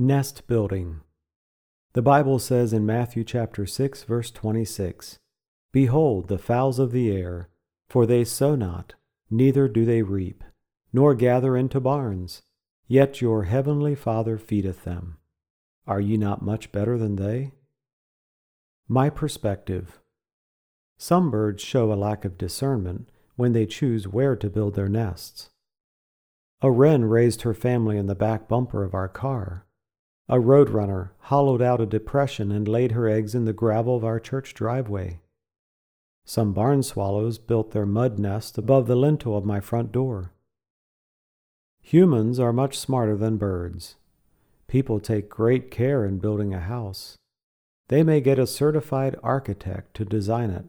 Nest building. The Bible says in Matthew chapter 6 verse 26, Behold the fowls of the air, for they sow not, neither do they reap, nor gather into barns, yet your heavenly Father feedeth them. Are ye not much better than they? My perspective. Some birds show a lack of discernment when they choose where to build their nests. A wren raised her family in the back bumper of our car. A roadrunner hollowed out a depression and laid her eggs in the gravel of our church driveway. Some barn swallows built their mud nest above the lintel of my front door. Humans are much smarter than birds. People take great care in building a house. They may get a certified architect to design it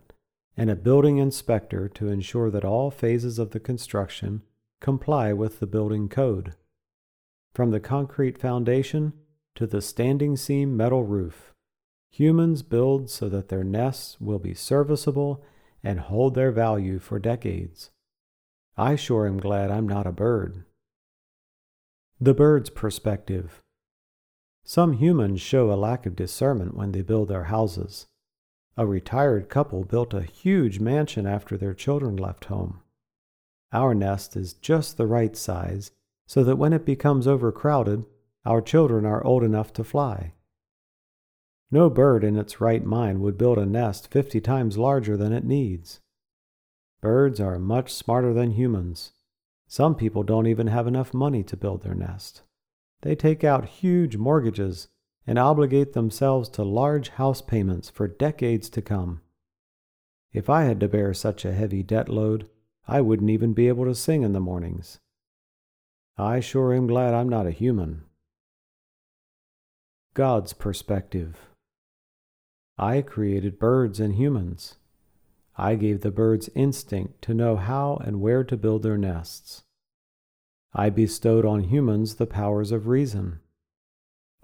and a building inspector to ensure that all phases of the construction comply with the building code. From the concrete foundation to the standing seam metal roof. Humans build so that their nests will be serviceable and hold their value for decades. I sure am glad I'm not a bird. The bird's perspective. Some humans show a lack of discernment when they build their houses. A retired couple built a huge mansion after their children left home. Our nest is just the right size so that when it becomes overcrowded, our children are old enough to fly. No bird in its right mind would build a nest fifty times larger than it needs. Birds are much smarter than humans. Some people don't even have enough money to build their nest. They take out huge mortgages and obligate themselves to large house payments for decades to come. If I had to bear such a heavy debt load, I wouldn't even be able to sing in the mornings. I sure am glad I'm not a human. God's perspective. I created birds and humans. I gave the birds instinct to know how and where to build their nests. I bestowed on humans the powers of reason.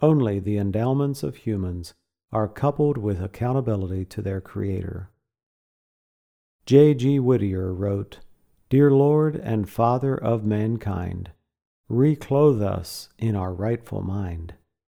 Only the endowments of humans are coupled with accountability to their Creator. J. G. Whittier wrote, Dear Lord and Father of mankind, reclothe us in our rightful mind.